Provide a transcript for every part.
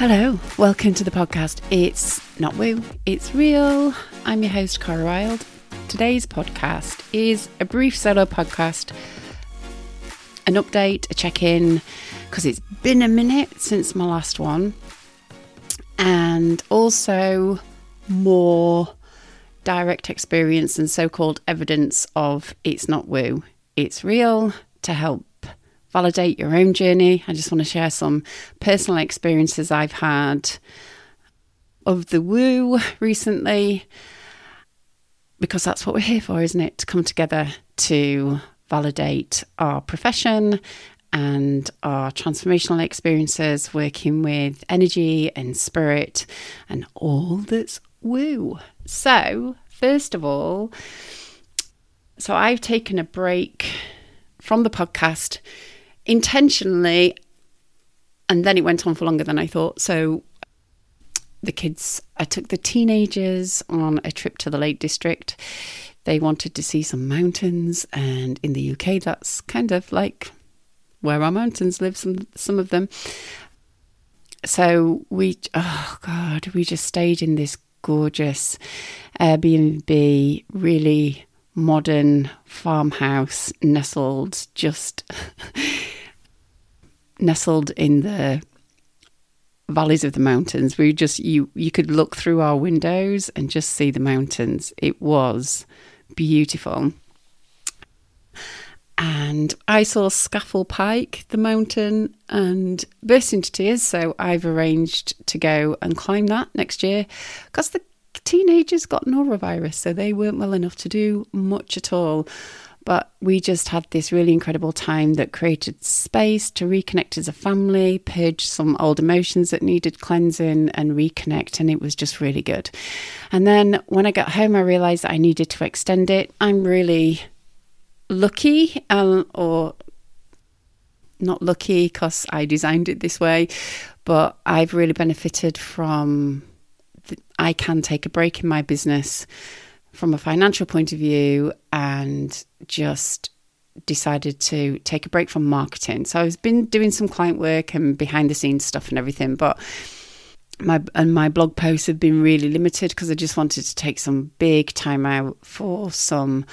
Hello, welcome to the podcast. It's not woo, it's real. I'm your host, Cara Wild. Today's podcast is a brief solo podcast, an update, a check in, because it's been a minute since my last one, and also more direct experience and so called evidence of it's not woo, it's real to help validate your own journey. I just want to share some personal experiences I've had of the woo recently because that's what we're here for, isn't it? To come together to validate our profession and our transformational experiences working with energy and spirit and all that's woo. So, first of all, so I've taken a break from the podcast intentionally, and then it went on for longer than I thought. So, the kids, I took the teenagers on a trip to the Lake District. They wanted to see some mountains, and in the UK, that's kind of like where our mountains live, some, some of them. So we, oh God, we just stayed in this gorgeous Airbnb, really modern farmhouse nestled just nestled in the valleys of the mountains. We just you you could look through our windows and just see the mountains. It was beautiful. And I saw Scafell Pike, the mountain, and burst into tears. So I've arranged to go and climb that next year because the teenagers got norovirus, so they weren't well enough to do much at all. But we just had this really incredible time that created space to reconnect as a family, purge some old emotions that needed cleansing, and reconnect. And it was just really good. And then when I got home, I realized that I needed to extend it. I'm really lucky, um, or not lucky because I designed it this way, but I've really benefited from. I can take a break in my business from a financial point of view and just decided to take a break from marketing. So I've been doing some client work and behind the scenes stuff and everything, but my and my blog posts have been really limited because I just wanted to take some big time out for some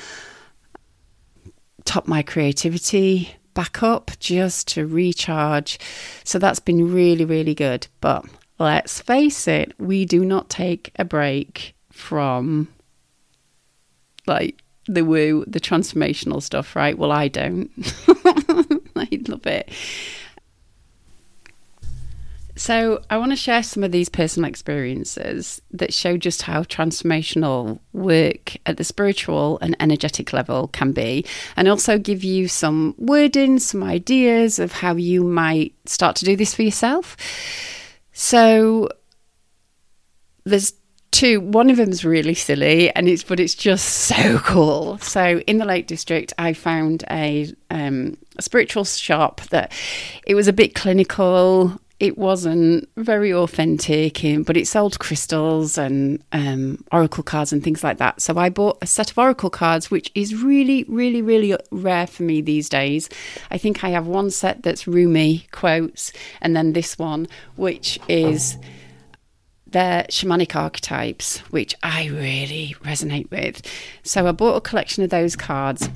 top my creativity back up just to recharge. So that's been really really good, but let's face it, we do not take a break from like the woo, the transformational stuff, right? Well, I don't. I love it. So, I want to share some of these personal experiences that show just how transformational work at the spiritual and energetic level can be, and also give you some wording, some ideas of how you might start to do this for yourself. So, there's two one of them's really silly and it's but it's just so cool so in the lake district i found a, um, a spiritual shop that it was a bit clinical it wasn't very authentic, but it sold crystals and um, oracle cards and things like that. So I bought a set of oracle cards, which is really, really, really rare for me these days. I think I have one set that's Rumi quotes, and then this one, which is they're shamanic archetypes, which I really resonate with. So I bought a collection of those cards.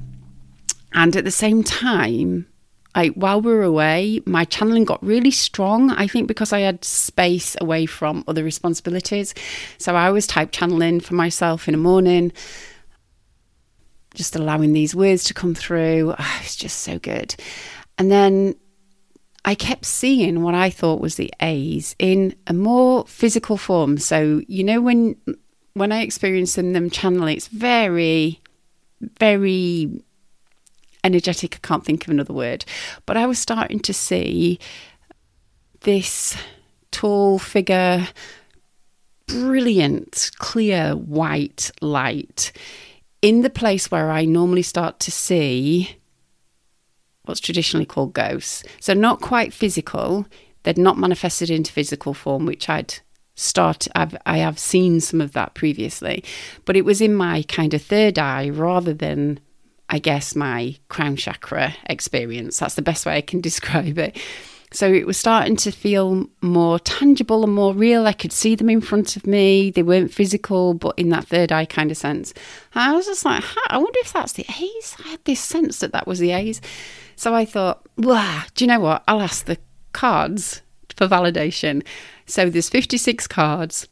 And at the same time, I, while we were away, my channeling got really strong. I think because I had space away from other responsibilities. So I was type channeling for myself in the morning, just allowing these words to come through. Ah, oh, it's just so good. And then I kept seeing what I thought was the A's in a more physical form. So, you know, when when I experience them, them channeling, it's very, very energetic. I can't think of another word. But I was starting to see this tall figure, brilliant, clear white light in the place where I normally start to see what's traditionally called ghosts. So not quite physical. They'd not manifested into physical form, which I'd start I've, I have seen some of that previously, but it was in my kind of third eye rather than I guess my crown chakra experience. That's the best way I can describe it. So it was starting to feel more tangible and more real. I could see them in front of me. They weren't physical, but in that third eye kind of sense. And I was just like, I wonder if that's the A's. I had this sense that that was the A's. So I thought, wow, do you know what? I'll ask the cards for validation. So there's 56 cards.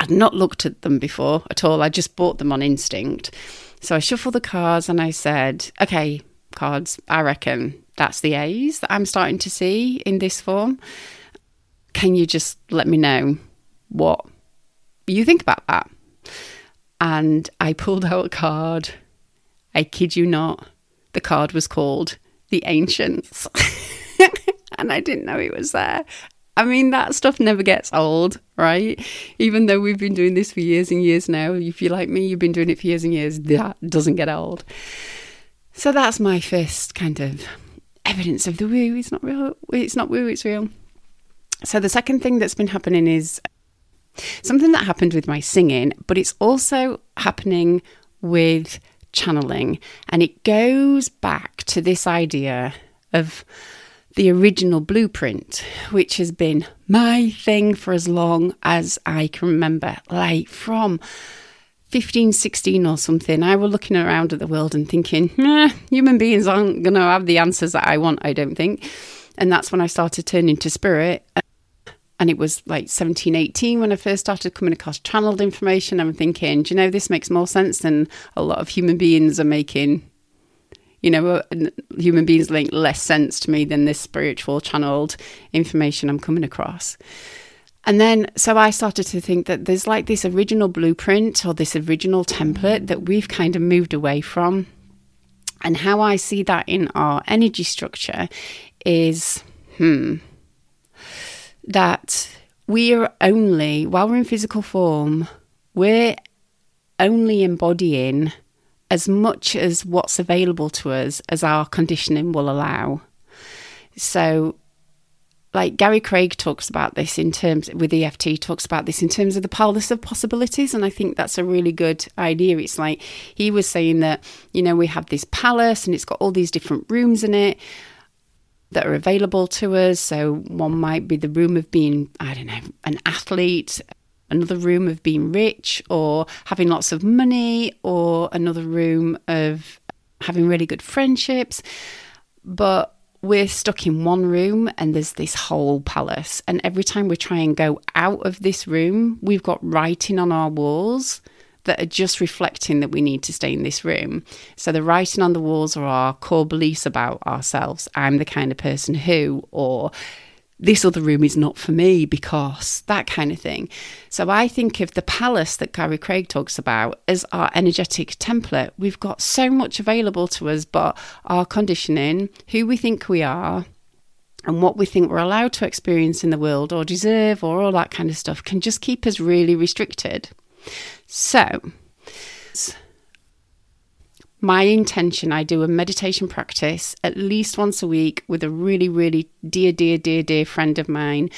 I'd not looked at them before at all. I just bought them on instinct. So I shuffled the cards and I said, okay, cards, I reckon that's the A's that I'm starting to see in this form. Can you just let me know what you think about that? And I pulled out a card. I kid you not, the card was called The Ancients. and I didn't know it was there. I mean, that stuff never gets old, right? Even though we've been doing this for years and years now, if you're like me, you've been doing it for years and years, that doesn't get old. So that's my first kind of evidence of the woo. It's not real. It's not woo, it's real. So the second thing that's been happening is something that happened with my singing, but it's also happening with channeling. And it goes back to this idea of the original blueprint, which has been my thing for as long as I can remember, like from 15, 16 or something, I was looking around at the world and thinking, human beings aren't going to have the answers that I want, I don't think. And that's when I started turning to spirit. And it was like 17, 18 when I first started coming across channeled information. I'm thinking, do you know, this makes more sense than a lot of human beings are making. You know, uh, human beings make less sense to me than this spiritual channeled information I'm coming across. And then, so I started to think that there's like this original blueprint or this original template that we've kind of moved away from. And how I see that in our energy structure is, hmm, that we are only, while we're in physical form, we're only embodying as much as what's available to us as our conditioning will allow. So like Gary Craig talks about this in terms with EFT talks about this in terms of the palace of possibilities and I think that's a really good idea it's like he was saying that you know we have this palace and it's got all these different rooms in it that are available to us. So one might be the room of being I don't know an athlete another room of being rich or having lots of money or another room of having really good friendships. But we're stuck in one room and there's this whole palace. And every time we try and go out of this room, we've got writing on our walls that are just reflecting that we need to stay in this room. So the writing on the walls are our core beliefs about ourselves. I'm the kind of person who, or this other room is not for me because that kind of thing. So I think of the palace that Gary Craig talks about as our energetic template. We've got so much available to us, but our conditioning, who we think we are, and what we think we're allowed to experience in the world or deserve or all that kind of stuff can just keep us really restricted. So, my intention I do a meditation practice at least once a week with a really, really dear, dear, dear, dear friend of mine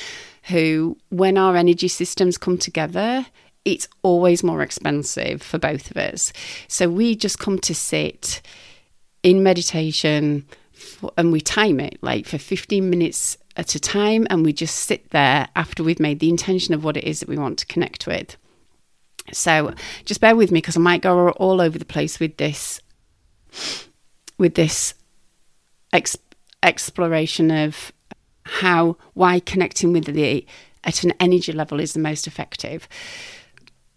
who, when our energy systems come together, it's always more expensive for both of us. So we just come to sit in meditation for, and we time it like for 15 minutes at a time and we just sit there after we've made the intention of what it is that we want to connect with. So just bear with me because I might go all over the place with this with this ex- exploration of how why connecting with the at an energy level is the most effective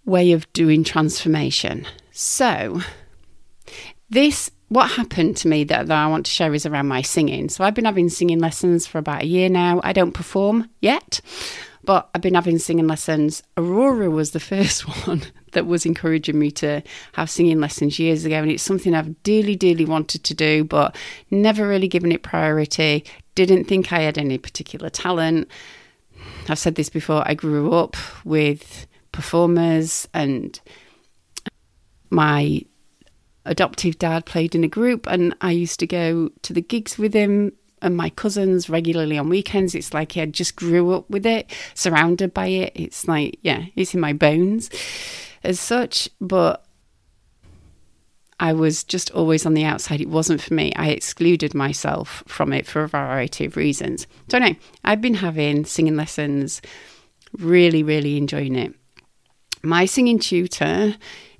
way of doing transformation. So this what happened to me that, that I want to share is around my singing. So I've been having singing lessons for about a year now. I don't perform yet. But I've been having singing lessons. Aurora was the first one that was encouraging me to have singing lessons years ago. And it's something I've dearly, dearly wanted to do, but never really given it priority. Didn't think I had any particular talent. I've said this before, I grew up with performers and my adoptive dad played in a group and I used to go to the gigs with him and my cousins regularly on weekends. It's like I just grew up with it, surrounded by it. It's like, yeah, it's in my bones as such. But I was just always on the outside. It wasn't for me. I excluded myself from it for a variety of reasons. So, no, I've been having singing lessons, really, really enjoying it. My singing tutor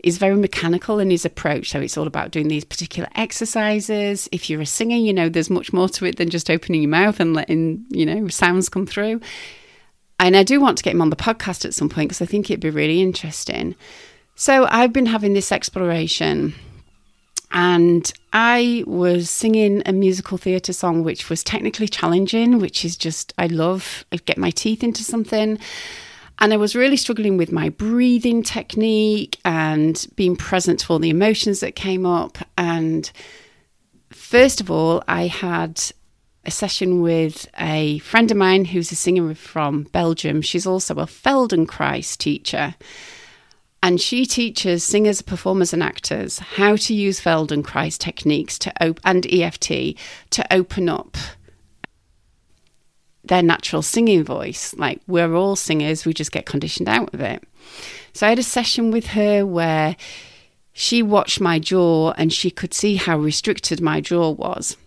is very mechanical in his approach. So it's all about doing these particular exercises. If you're a singer, you know, there's much more to it than just opening your mouth and letting, you know, sounds come through. And I do want to get him on the podcast at some point because I think it'd be really interesting. So I've been having this exploration and I was singing a musical theatre song which was technically challenging, which is just, I love, I get my teeth into something. And I was really struggling with my breathing technique and being present to all the emotions that came up. And first of all, I had a session with a friend of mine who's a singer from Belgium. She's also a Feldenkrais teacher. And she teaches singers, performers, and actors how to use Feldenkrais techniques to op- and EFT to open up their natural singing voice. Like we're all singers, we just get conditioned out of it. So I had a session with her where she watched my jaw and she could see how restricted my jaw was.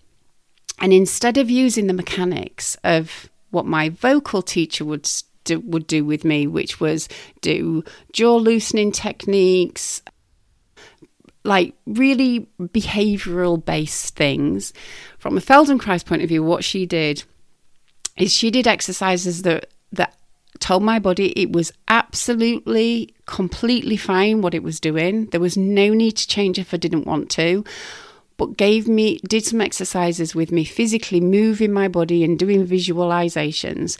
And instead of using the mechanics of what my vocal teacher would do, would do with me, which was do jaw loosening techniques, like really behavioral based things. From a Feldenkrais point of view, what she did is she did exercises that that told my body it was absolutely completely fine what it was doing. There was no need to change if I didn't want to. But gave me did some exercises with me physically moving my body and doing visualizations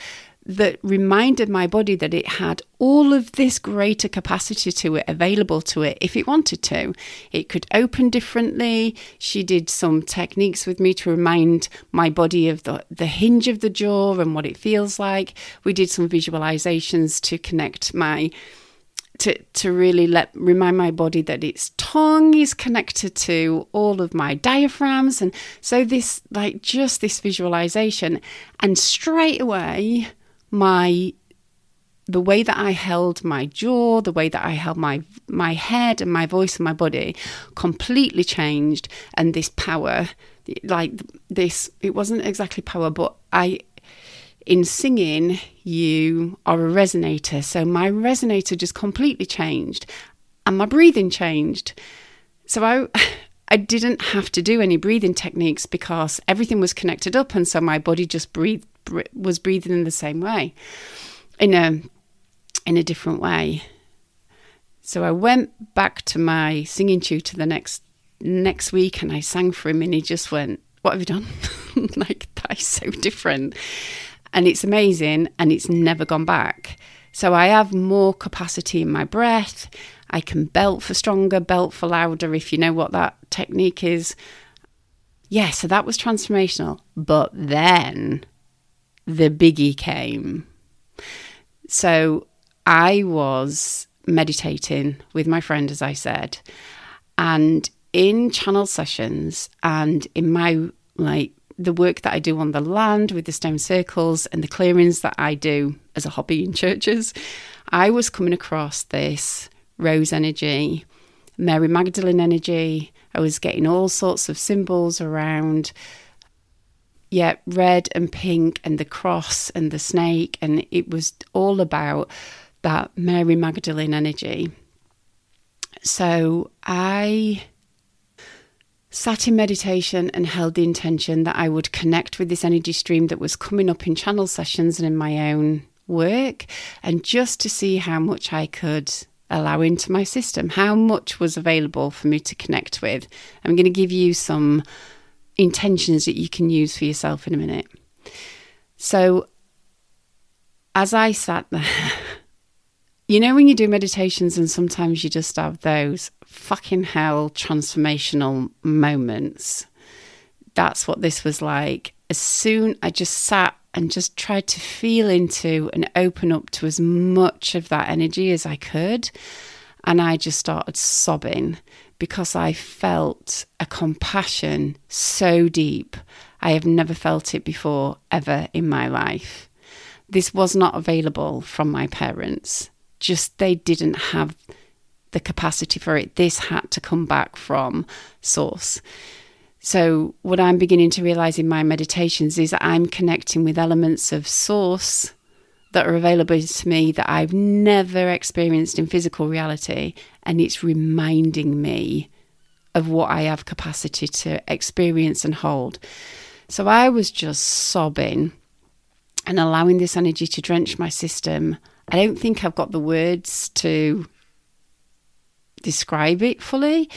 that reminded my body that it had all of this greater capacity to it available to it if it wanted to. It could open differently. She did some techniques with me to remind my body of the, the hinge of the jaw and what it feels like. We did some visualizations to connect my to, to really let remind my body that its tongue is connected to all of my diaphragms and so this like just this visualization and straight away my the way that I held my jaw, the way that I held my my head and my voice and my body completely changed and this power like this it wasn't exactly power but I in singing you are a resonator. So my resonator just completely changed and my breathing changed. So I I didn't have to do any breathing techniques because everything was connected up and so my body just breathed was breathing in the same way, in a in a different way. So I went back to my singing tutor the next next week, and I sang for him, and he just went, "What have you done? like that is so different." And it's amazing, and it's never gone back. So I have more capacity in my breath. I can belt for stronger, belt for louder, if you know what that technique is. Yeah, so that was transformational. But then the biggie came. So I was meditating with my friend, as I said, and in channel sessions and in my like the work that I do on the land with the stone circles and the clearings that I do as a hobby in churches, I was coming across this rose energy, Mary Magdalene energy. I was getting all sorts of symbols around yeah, red and pink and the cross and the snake. And it was all about that Mary Magdalene energy. So I sat in meditation and held the intention that I would connect with this energy stream that was coming up in channel sessions and in my own work, and just to see how much I could allow into my system, how much was available for me to connect with. I'm going to give you some intentions that you can use for yourself in a minute. So, as I sat there, you know, when you do meditations and sometimes you just have those fucking hell transformational moments. That's what this was like. As soon I just sat and just tried to feel into and open up to as much of that energy as I could. And I just started sobbing because I felt a compassion so deep. I have never felt it before, ever in my life. This was not available from my parents. Just they didn't have the capacity for it. This had to come back from source. So, what I'm beginning to realize in my meditations is that I'm connecting with elements of source that are available to me that I've never experienced in physical reality. And it's reminding me of what I have capacity to experience and hold. So I was just sobbing and allowing this energy to drench my system. I don't think I've got the words to describe it fully,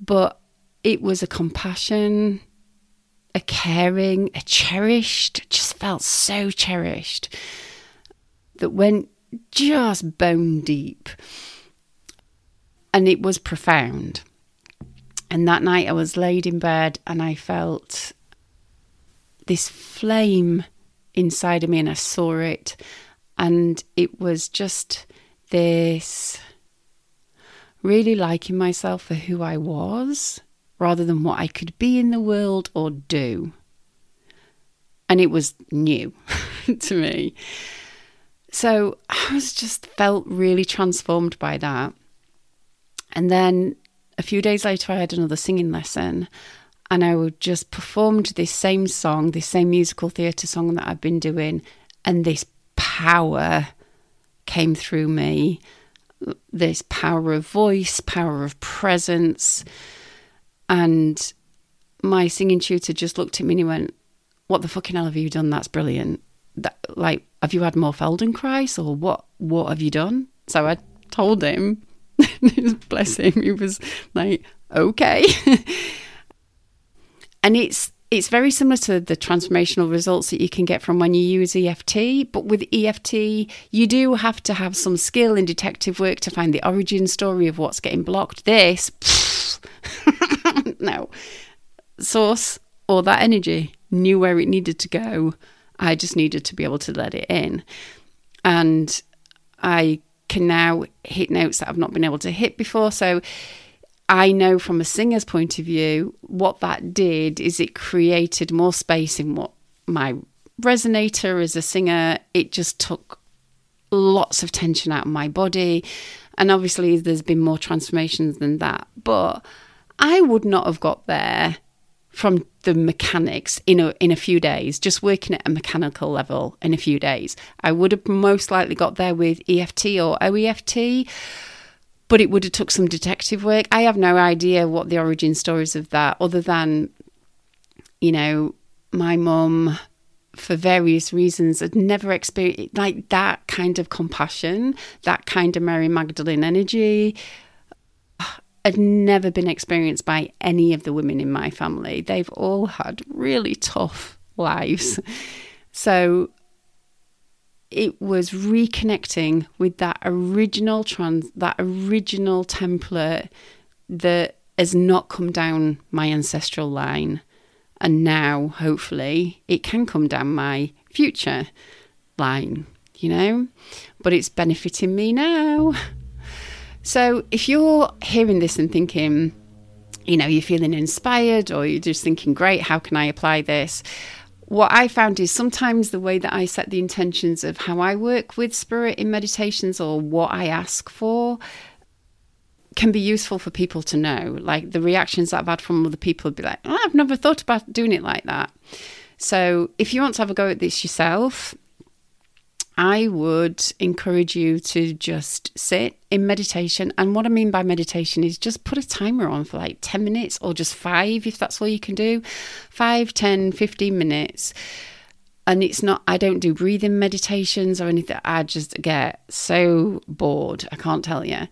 but it was a compassion, a caring, a cherished, just felt so cherished that went just bone deep. And it was profound. And that night I was laid in bed and I felt this flame inside of me and I saw it. And it was just this really liking myself for who I was rather than what I could be in the world or do. And it was new to me. So I was just felt really transformed by that. And then a few days later, I had another singing lesson, and I would just performed this same song, this same musical theatre song that I've been doing, and this power came through me. This power of voice, power of presence. And my singing tutor just looked at me and he went, What the fucking hell have you done? That's brilliant. That, like, have you had more Feldenkrais or what? What have you done? So I told him, bless him, he was like, okay. and it's it's very similar to the transformational results that you can get from when you use EFT, but with EFT, you do have to have some skill in detective work to find the origin story of what's getting blocked. This, no, source or that energy knew where it needed to go. I just needed to be able to let it in. And I can now hit notes that I've not been able to hit before. So I know from a singer's point of view, what that did is it created more space in what my resonator as a singer. It just took lots of tension out of my body. And obviously, there's been more transformations than that. But I would not have got there from the mechanics in a in a few days, just working at a mechanical level in a few days. I would have most likely got there with EFT or OEFT, but it would have took some detective work. I have no idea what the origin stories of that, other than, you know, my mum for various reasons had never experienced like that kind of compassion, that kind of Mary Magdalene energy uh, had never been experienced by any of the women in my family. They've all had really tough lives. Mm. So it was reconnecting with that original trans that original template that has not come down my ancestral line. And now hopefully it can come down my future line you know? But it's benefiting me now. So if you're hearing this and thinking, you know, you're feeling inspired or you're just thinking, great, how can I apply this? What I found is sometimes the way that I set the intentions of how I work with spirit in meditations or what I ask for can be useful for people to know. Like the reactions that I've had from other people would be like, oh, I've never thought about doing it like that. So if you want to have a go at this yourself, I would encourage you to just sit in meditation. And what I mean by meditation is just put a timer on for like 10 minutes or just five, if that's all you can do. Five, 10, 15 minutes. And it's not, I don't do breathing meditations or anything. I just get so bored. I can't tell you.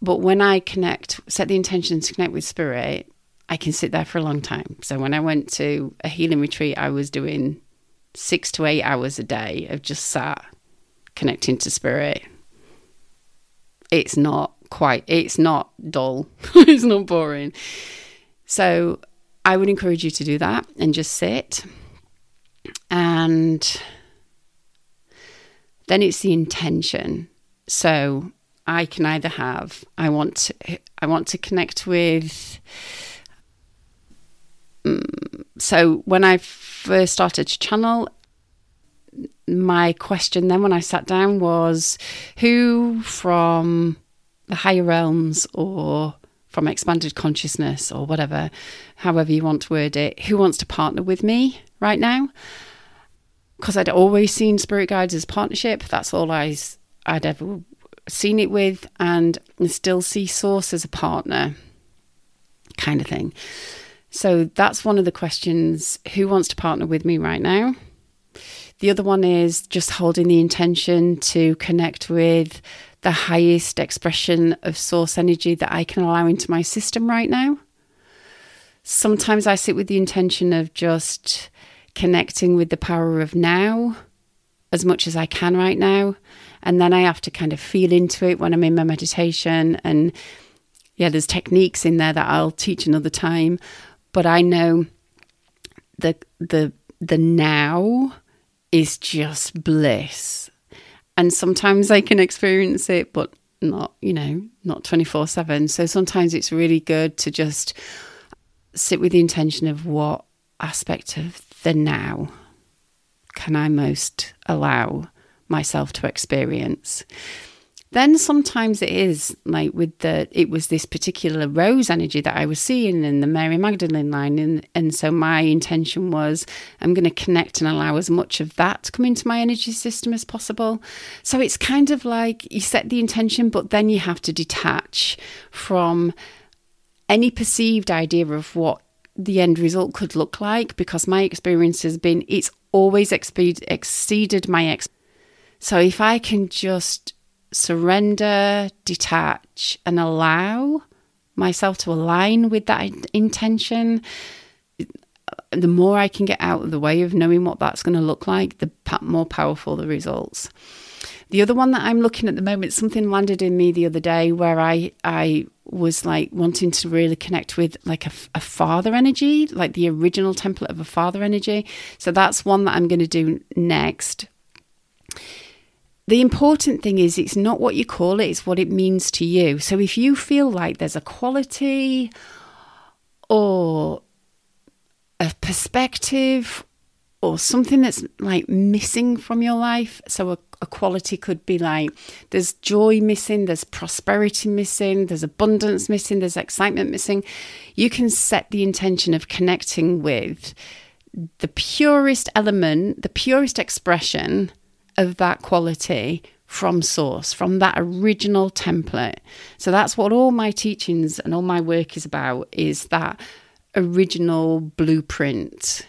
But when I connect, set the intention to connect with spirit, I can sit there for a long time. So when I went to a healing retreat, I was doing six to eight hours a day of just sat connecting to spirit. It's not quite, it's not dull, it's not boring. So I would encourage you to do that and just sit. And then it's the intention. So I can either have I want to, I want to connect with mm, so when I first started to channel my question then when I sat down was who from the higher realms or from expanded consciousness or whatever, however you want to word it, who wants to partner with me right now? Because I'd always seen spirit guides as partnership. That's all I, I'd ever seen it with, and still see Source as a partner, kind of thing. So that's one of the questions who wants to partner with me right now? The other one is just holding the intention to connect with the highest expression of source energy that I can allow into my system right now. Sometimes I sit with the intention of just connecting with the power of now as much as I can right now. And then I have to kind of feel into it when I'm in my meditation. And yeah, there's techniques in there that I'll teach another time. But I know the the the now is just bliss and sometimes I can experience it, but not, you know, not 24 7. So sometimes it's really good to just sit with the intention of what aspect of the now can I most allow myself to experience. Then sometimes it is like with the it was this particular rose energy that I was seeing in the Mary Magdalene line and and so my intention was I'm going to connect and allow as much of that to come into my energy system as possible. So it's kind of like you set the intention but then you have to detach from any perceived idea of what the end result could look like because my experience has been it's always exceeded my ex so if I can just surrender, detach, and allow myself to align with that intention, the more I can get out of the way of knowing what that's going to look like, the more powerful the results. The other one that I'm looking at the moment, something landed in me the other day where I I was like wanting to really connect with like a, a father energy, like the original template of a father energy. So that's one that I'm going to do next the important thing is it's not what you call it, it's what it means to you. So if you feel like there's a quality or a perspective or something that's like missing from your life, so a, a quality could be like there's joy missing, there's prosperity missing, there's abundance missing, there's excitement missing, you can set the intention of connecting with the purest element, the purest expression of that quality from source, from that original template. So that's what all my teachings and all my work is about is that original blueprint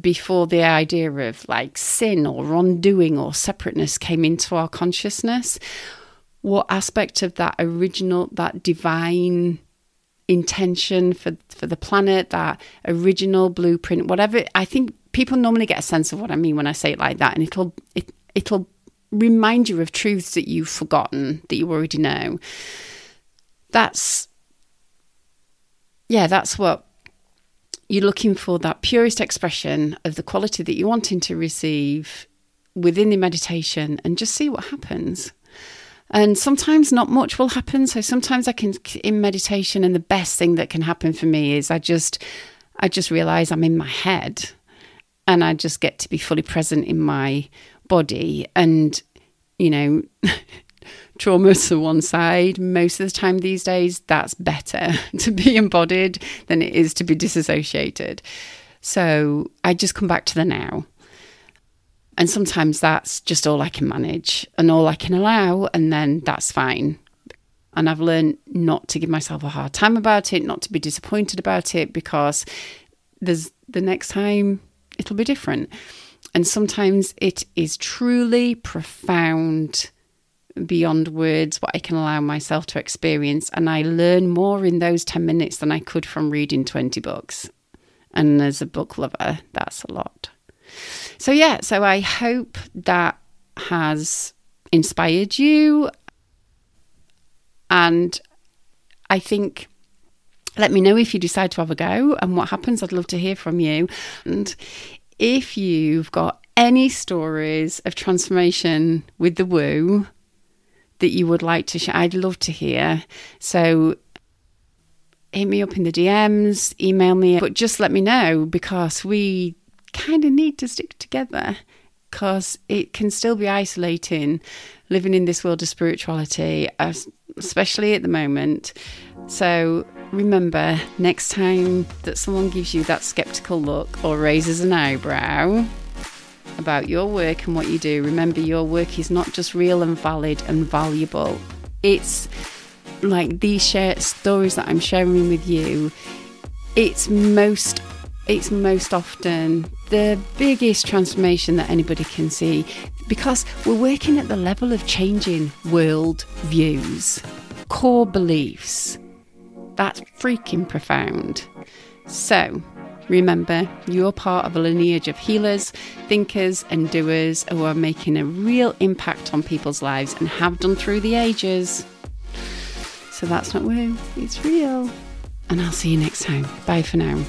before the idea of like sin or wrongdoing or separateness came into our consciousness what aspect of that original that divine intention for for the planet that original blueprint whatever i think people normally get a sense of what I mean when I say it like that, and it'll it, it'll remind you of truths that you've forgotten that you already know. That's yeah, that's what you're looking for that purest expression of the quality that you're wanting to receive within the meditation and just see what happens. And sometimes not much will happen. So sometimes I can in meditation and the best thing that can happen for me is I just I just realize I'm in my head and I just get to be fully present in my body. And you know trauma to one side. Most of the time these days that's better to be embodied than it is to be disassociated. So I just come back to the now. And sometimes that's just all I can manage and all I can allow and then that's fine. And I've learned not to give myself a hard time about it not to be disappointed about it because there's the next time it'll be different. And sometimes it is truly profound beyond words what I can allow myself to experience. And I learn more in those 10 minutes than I could from reading 20 books. And as a book lover, that's a lot. So, yeah, so I hope that has inspired you. And I think let me know if you decide to have a go and what happens. I'd love to hear from you. And if you've got any stories of transformation with the woo that you would like to share, I'd love to hear. So hit me up in the DMs, email me, but just let me know because we kind of need to stick together because it can still be isolating living in this world of spirituality, especially at the moment. So remember, next time that someone gives you that skeptical look or raises an eyebrow about your work and what you do, remember your work is not just real and valid and valuable. It's like these share stories that I'm sharing with you. It's most it's most often the biggest transformation that anybody can see because we're working at the level of changing world views, core beliefs. That's freaking profound. So, remember, you're part of a lineage of healers, thinkers, and doers who are making a real impact on people's lives and have done through the ages. So, that's not woo, it's real. And I'll see you next time. Bye for now.